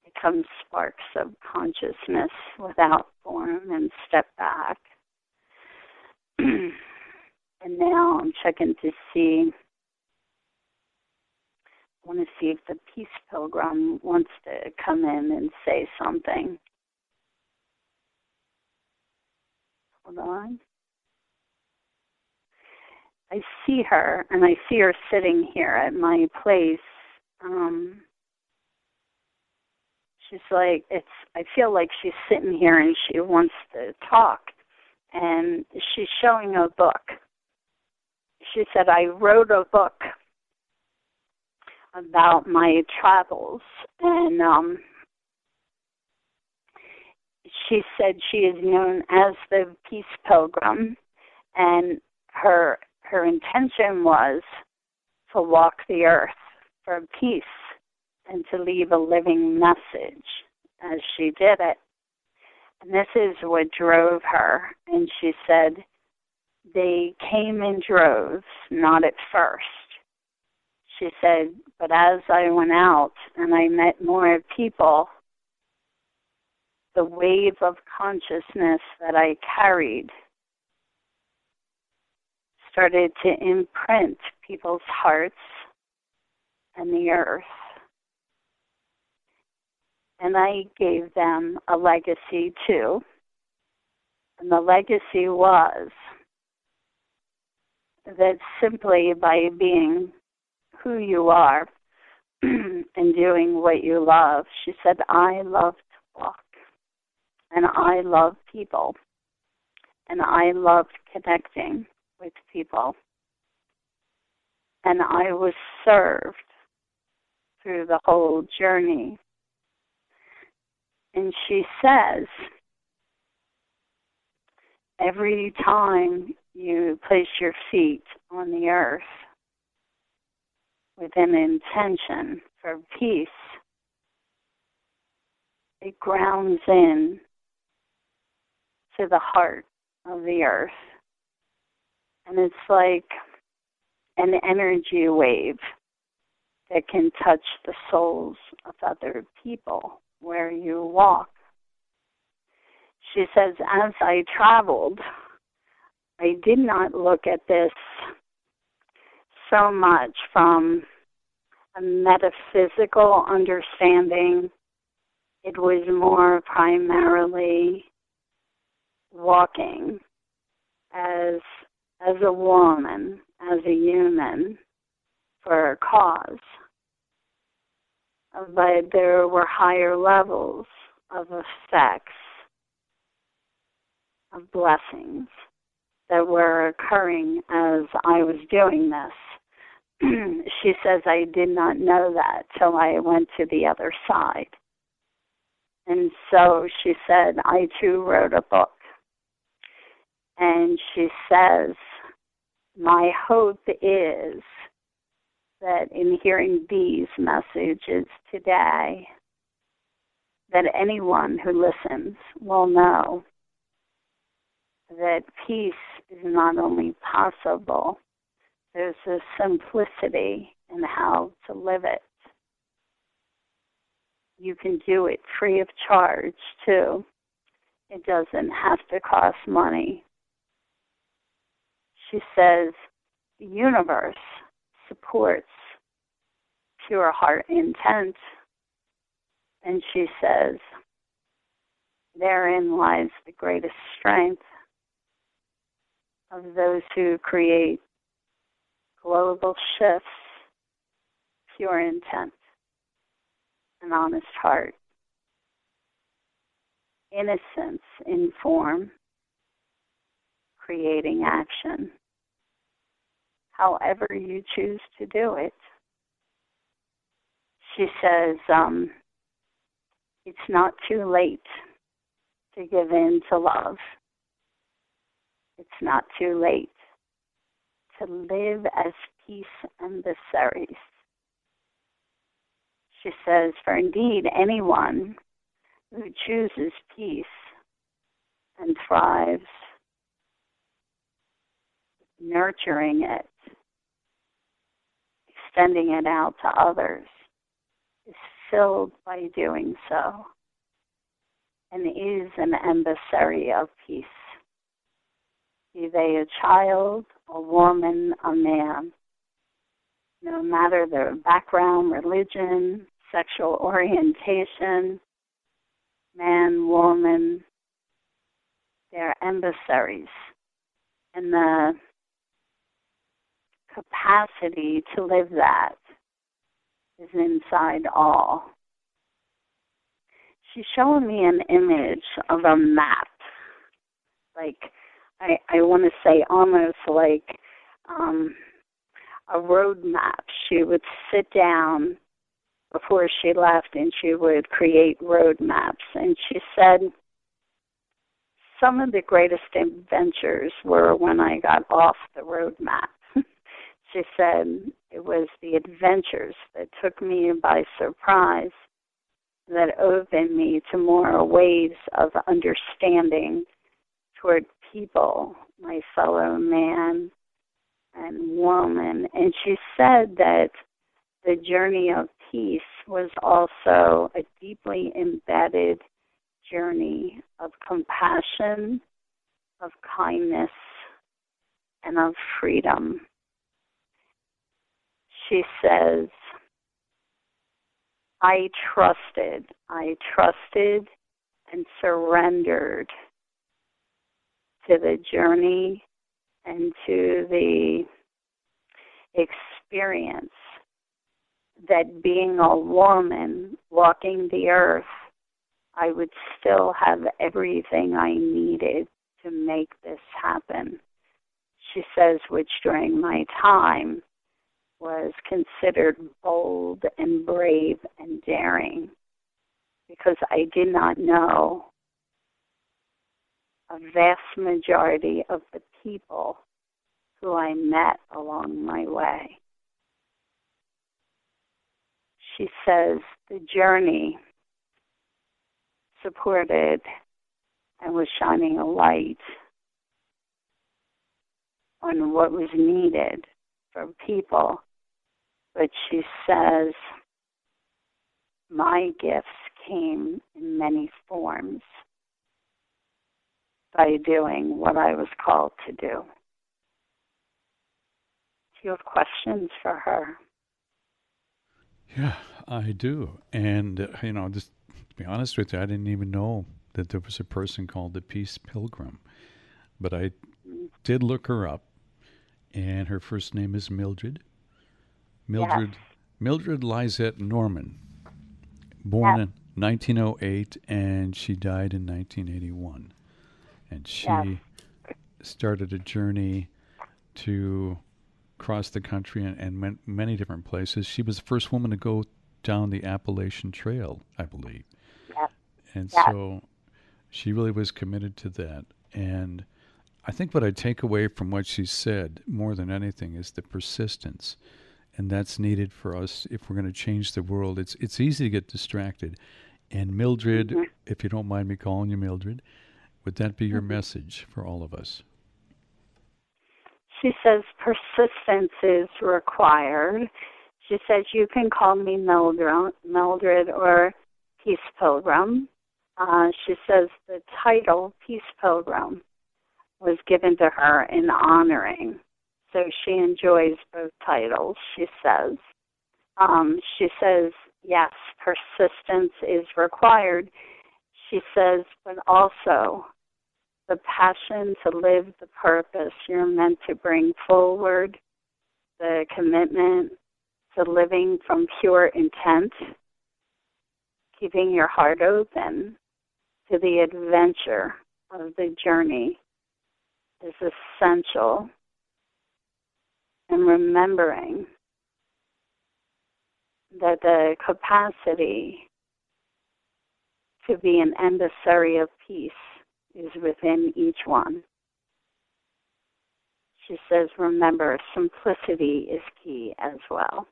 become sparks of consciousness without form and step back. and now I'm checking to see, I want to see if the Peace Pilgrim wants to come in and say something. Hold on. I see her, and I see her sitting here at my place. Um, she's like, it's. I feel like she's sitting here and she wants to talk, and she's showing a book. She said, "I wrote a book about my travels," and um, she said she is known as the Peace Pilgrim, and her her intention was to walk the earth for peace and to leave a living message as she did it. And this is what drove her. And she said, they came in droves, not at first. She said, but as I went out and I met more people, the wave of consciousness that I carried started to imprint people's hearts and the earth. And I gave them a legacy too. And the legacy was that simply by being who you are and doing what you love, she said, I love to walk and I love people and I love connecting with people. And I was served through the whole journey. And she says, every time you place your feet on the earth with an intention for peace, it grounds in to the heart of the earth. And it's like an energy wave that can touch the souls of other people where you walk. She says, as I traveled, I did not look at this so much from a metaphysical understanding. It was more primarily walking as as a woman, as a human, for a cause. But there were higher levels of effects, of blessings that were occurring as I was doing this. she says I did not know that till I went to the other side. And so she said, I too wrote a book. And she says, My hope is that in hearing these messages today, that anyone who listens will know that peace is not only possible, there's a simplicity in how to live it. You can do it free of charge, too. It doesn't have to cost money. She says, the universe supports pure heart intent. And she says, therein lies the greatest strength of those who create global shifts, pure intent, an honest heart, innocence in form, creating action, however you choose to do it. She says, um, it's not too late to give in to love it's not too late to live as peace emissaries. She says, For indeed, anyone who chooses peace and thrives, nurturing it, extending it out to others, is filled by doing so and is an emissary of peace be they a child, a woman, a man. No matter their background, religion, sexual orientation, man, woman, they're emissaries. And the capacity to live that is inside all. She's showing me an image of a map, like I, I want to say almost like um, a road map. She would sit down before she left and she would create road maps. And she said, some of the greatest adventures were when I got off the road map. She said it was the adventures that took me by surprise that opened me to more ways of understanding toward people, my fellow man and woman. And she said that the journey of peace was also a deeply embedded journey of compassion, of kindness, and of freedom. She says, I trusted, I trusted and surrendered to the journey and to the experience that being a woman walking the earth, I would still have everything I needed to make this happen. She says, which during my time was considered bold and brave and daring because I did not know a vast majority of the people who I met along my way. She says the journey supported and was shining a light on what was needed for people. But she says, my gifts came in many forms by doing what I was called to do. Do you have questions for her? Yeah, I do. And, uh, you know, just to be honest with you, I didn't even know that there was a person called the Peace Pilgrim. But I did look her up, and her first name is Mildred. Mildred yes. Mildred Lizette Norman, born yes. in 1908, and she died in 1981. And she yes. started a journey to cross the country and, and went many different places. She was the first woman to go down the Appalachian Trail, I believe. And so she really was committed to that. And I think what I take away from what she said more than anything is the persistence. And that's needed for us if we're going to change the world. It's it's easy to get distracted. And Mildred, mm-hmm. if you don't mind me calling you Mildred, would that be your mm-hmm. message for all of us? She says persistence is required. She says you can call me Mildred, Mildred or Peace Pilgrim. Uh, she says the title Peace Pilgrim was given to her in honoring. So she enjoys both titles, she says. Um, she says, yes, persistence is required. She says, but also the passion to live the purpose you're meant to bring forward, the commitment to living from pure intent, keeping your heart open to the adventure of the journey is essential. And remembering that the capacity to be an emissary of peace is within each one. She says, remember, simplicity is key as well.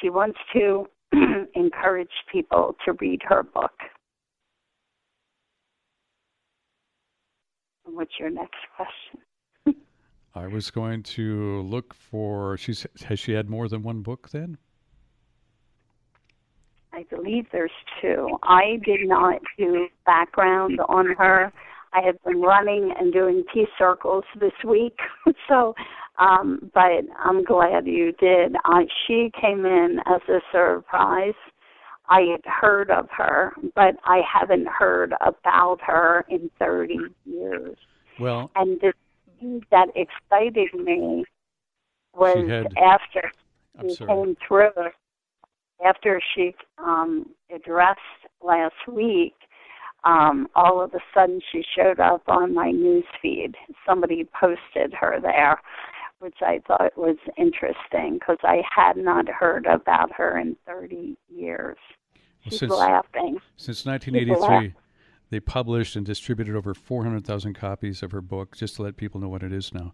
She wants to encourage people to read her book. What's your next question? I was going to look for. She's has she had more than one book then? I believe there's two. I did not do background on her. I have been running and doing peace circles this week, so um, but I'm glad you did. Uh, she came in as a surprise. I had heard of her, but I haven't heard about her in 30 years. Well, and thing that excited me was had, after she came through after she um, addressed last week, um, all of a sudden she showed up on my news feed. Somebody posted her there, which I thought was interesting because I had not heard about her in 30 years. She's since, laughing. Since 1983, they published and distributed over 400,000 copies of her book, just to let people know what it is now.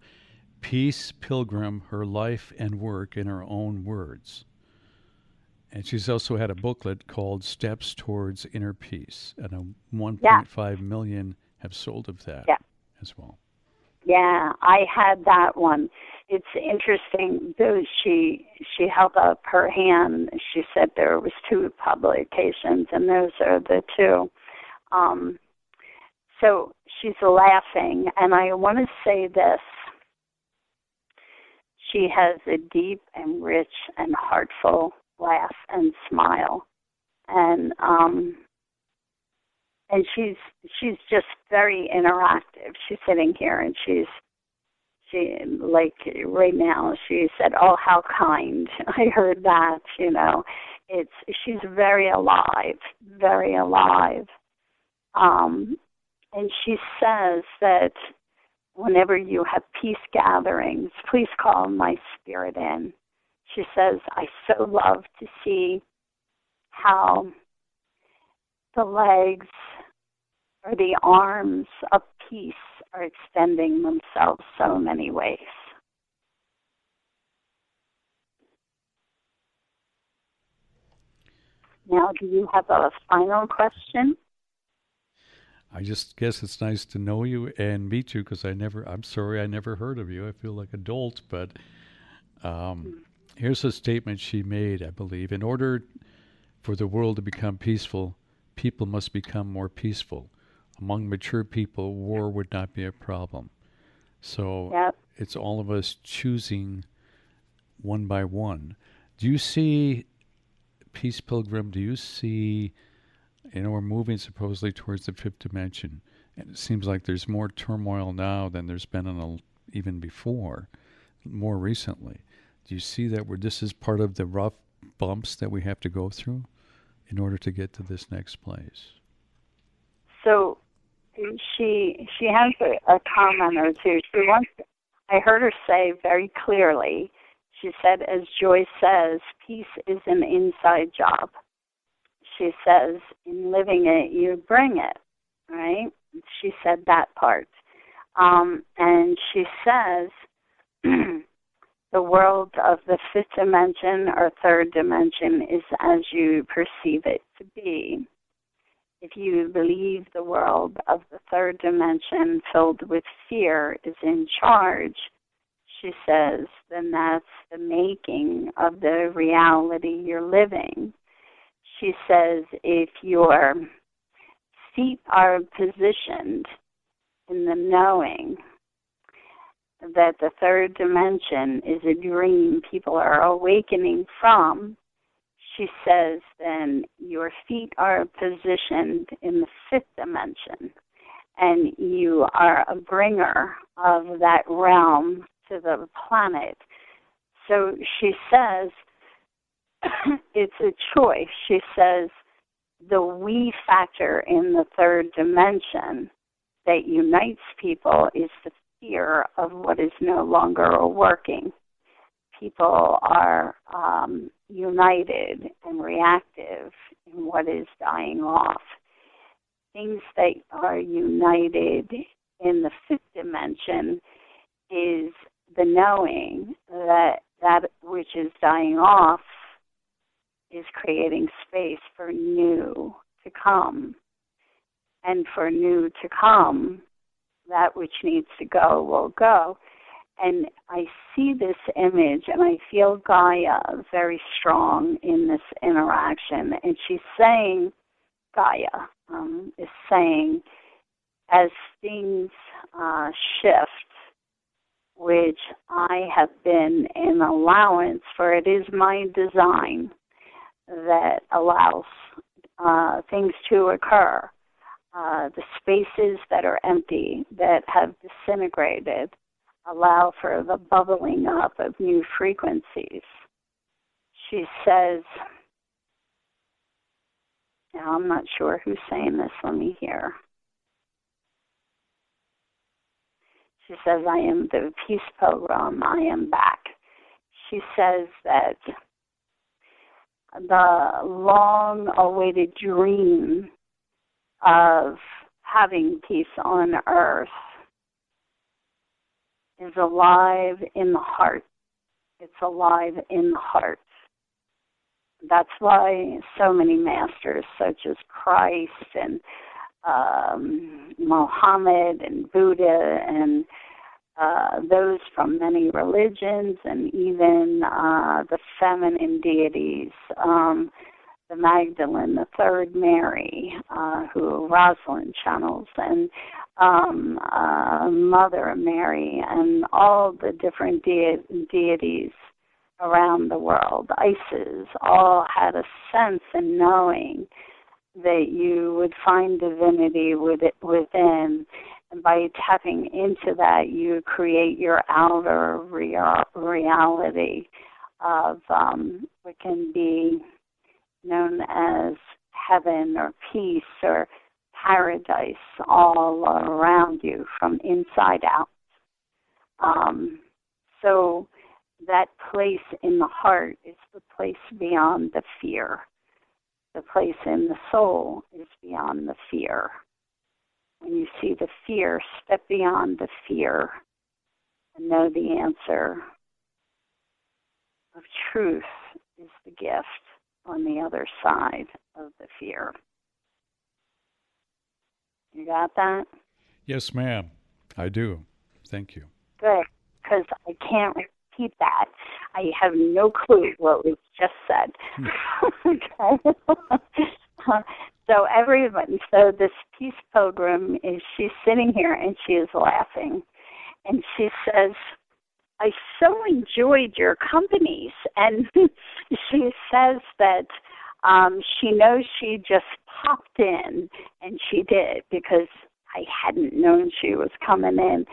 Peace Pilgrim, Her Life and Work in Her Own Words. And she's also had a booklet called Steps Towards Inner Peace, and a 1.5 yeah. million have sold of that yeah. as well. Yeah, I had that one. It's interesting. Though she she held up her hand. She said there was two publications, and those are the two. Um, so she's laughing, and I want to say this. She has a deep and rich and heartful laugh and smile, and um, and she's she's just very interactive. She's sitting here and she's she like right now she said, "Oh, how kind." I heard that, you know. It's she's very alive, very alive. Um and she says that whenever you have peace gatherings, please call my spirit in. She says, I so love to see how the legs or the arms of peace are extending themselves so many ways. Now, do you have a final question? I just guess it's nice to know you and meet you because I never, I'm sorry, I never heard of you. I feel like a dolt, but um, here's a statement she made, I believe. In order for the world to become peaceful, people must become more peaceful. Among mature people, war would not be a problem. So yep. it's all of us choosing one by one. Do you see, Peace Pilgrim, do you see you know, we're moving supposedly towards the fifth dimension. And it seems like there's more turmoil now than there's been in a, even before, more recently. Do you see that where this is part of the rough bumps that we have to go through in order to get to this next place? So she she has a, a comment or two. She wants. I heard her say very clearly. She said, as Joyce says, peace is an inside job she says, in living it, you bring it, right? She said that part. Um, and she says, the world of the fifth dimension or third dimension is as you perceive it to be. If you believe the world of the third dimension filled with fear is in charge, she says, then that's the making of the reality you're living she says if your feet are positioned in the knowing that the third dimension is a dream people are awakening from, she says then your feet are positioned in the fifth dimension and you are a bringer of that realm to the planet. So she says it's a choice. She says the we factor in the third dimension that unites people is the fear of what is no longer working. People are um, united and reactive in what is dying off. Things that are united in the fifth dimension is the knowing that that which is dying off is creating space for new to come. And for new to come, that which needs to go will go. And I see this image and I feel Gaia very strong in this interaction. And she's saying, Gaia um, is saying, as things uh, shift, which I have been in allowance for, it is my design that allows uh, things to occur. Uh, the spaces that are empty, that have disintegrated, allow for the bubbling up of new frequencies. She says, now I'm not sure who's saying this, let me hear. She says, I am the peace pilgrim, I am back. She says that the long awaited dream of having peace on earth is alive in the heart. It's alive in the heart. That's why so many masters, such as Christ and um, Mohammed and Buddha and uh, those from many religions and even uh, the feminine deities, um, the Magdalene, the Third Mary, uh, who Rosalind channels, and um, uh, Mother Mary, and all the different de- deities around the world, Isis, all had a sense in knowing that you would find divinity within. And by tapping into that, you create your outer real, reality of um, what can be known as heaven or peace or paradise all around you from inside out. Um, so that place in the heart is the place beyond the fear. The place in the soul is beyond the fear. When you see the fear, step beyond the fear and know the answer of truth is the gift on the other side of the fear. You got that? Yes, ma'am. I do. Thank you. Good, because I can't repeat that. I have no clue what was just said. Hmm. okay. so everyone, so this peace pilgrim is she's sitting here and she is laughing, and she says, "I so enjoyed your companies," and she says that um, she knows she just popped in, and she did because I hadn't known she was coming in.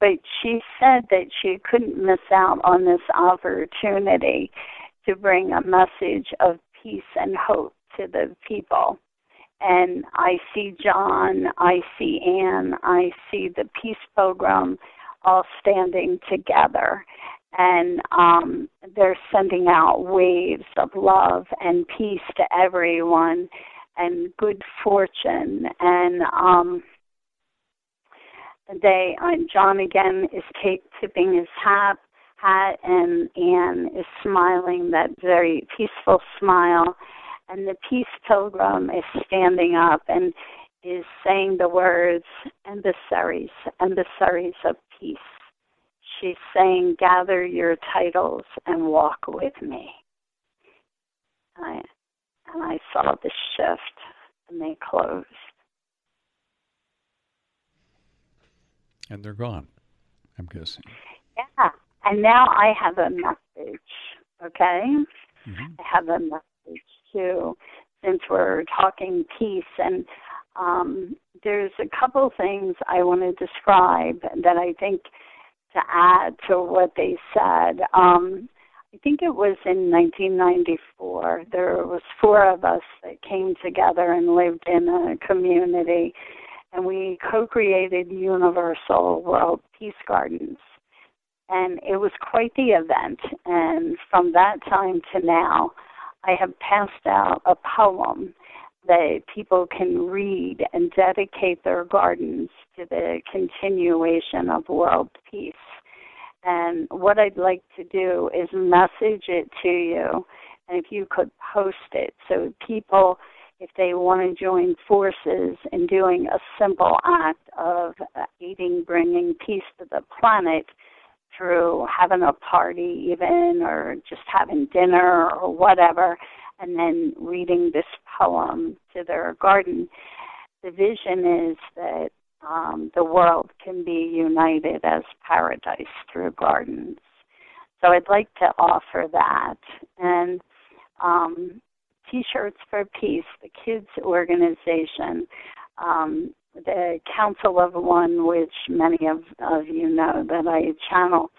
But she said that she couldn't miss out on this opportunity to bring a message of peace and hope to the people. And I see John, I see Anne, I see the Peace Pilgrim all standing together. And um, they're sending out waves of love and peace to everyone and good fortune. And um they uh, John again is take, tipping his hat hat and Anne is smiling that very peaceful smile and the peace pilgrim is standing up and is saying the words emissaries emissaries of peace she's saying, Gather your titles and walk with me. I, and I saw the shift and they closed. And they're gone, I'm guessing. Yeah. And now I have a message, okay? Mm-hmm. I have a message too, since we're talking peace. And um, there's a couple things I want to describe that I think to add to what they said. Um, I think it was in 1994. There was four of us that came together and lived in a community, and we co-created Universal World Peace Gardens. And it was quite the event. And from that time to now, I have passed out a poem that people can read and dedicate their gardens to the continuation of world peace. And what I'd like to do is message it to you, and if you could post it so people, if they want to join forces in doing a simple act of aiding bringing peace to the planet through having a party, even, or just having dinner or whatever and then reading this poem to their garden. The vision is that um, the world can be united as paradise through gardens. So I'd like to offer that. And um, T-shirts for Peace, the kids organization, um, the Council of One, which many of, of you know that I channel,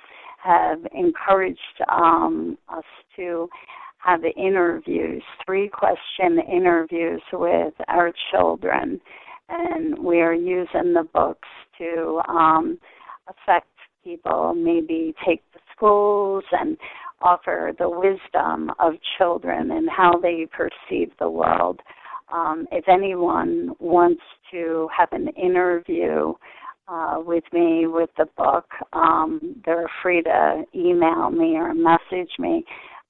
have encouraged um, us to have interviews, three question interviews with our children. And we are using the books to um, affect people, maybe take the schools and offer the wisdom of children and how they perceive the world. Um, if anyone wants to have an interview uh, with me with the book, um, they're free to email me or message me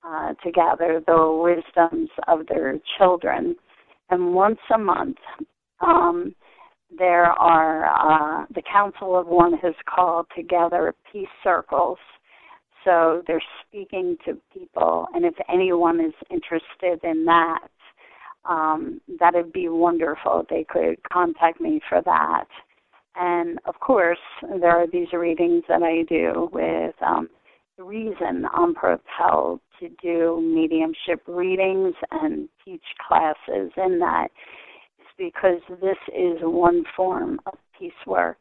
uh, to gather the wisdoms of their children. And once a month, um, there are, uh, the Council of One has called together peace circles. So they're speaking to people, and if anyone is interested in that, um, that'd be wonderful. They could contact me for that. And of course, there are these readings that I do with um, the reason I'm propelled to do mediumship readings and teach classes in that is because this is one form of peace work.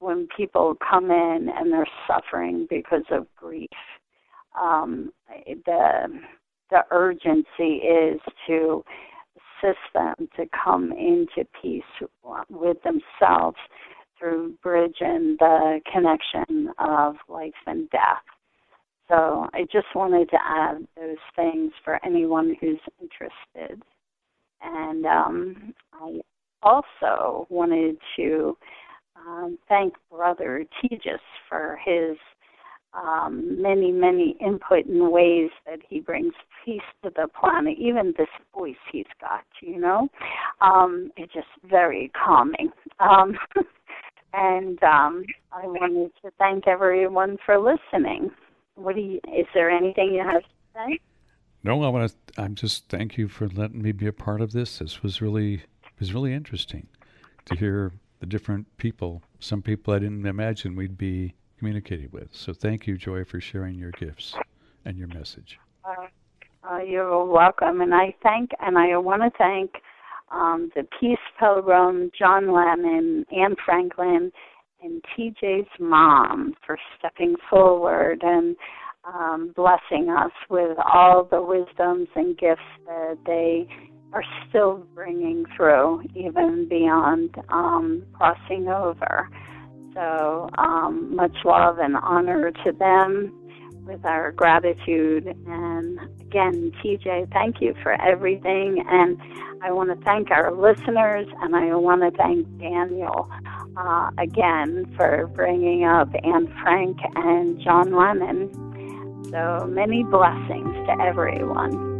When people come in and they're suffering because of grief, um, the the urgency is to assist them to come into peace with themselves through bridging the connection of life and death. So I just wanted to add those things for anyone who's interested. And um, I also wanted to um, thank Brother Tejas for his um, many, many input in ways that he brings peace to the planet. Even this voice he's got, you know, um, it's just very calming. Um, and um, I wanted to thank everyone for listening. What do you? Is there anything you have to say? No, I want to. I'm just thank you for letting me be a part of this. This was really was really interesting to hear the different people. Some people I didn't imagine we'd be communicating with. So thank you, Joy, for sharing your gifts and your message. Uh, uh, you're welcome, and I thank and I want to thank um, the Peace Pilgrim, John Lennon, Anne Franklin, and TJ's mom for stepping forward and um, blessing us with all the wisdoms and gifts that they are still bringing through, even beyond um, crossing over. So, um, much love and honor to them with our gratitude. And again, TJ, thank you for everything. And I want to thank our listeners and I want to thank Daniel uh, again for bringing up Anne Frank and John Lennon. So many blessings to everyone.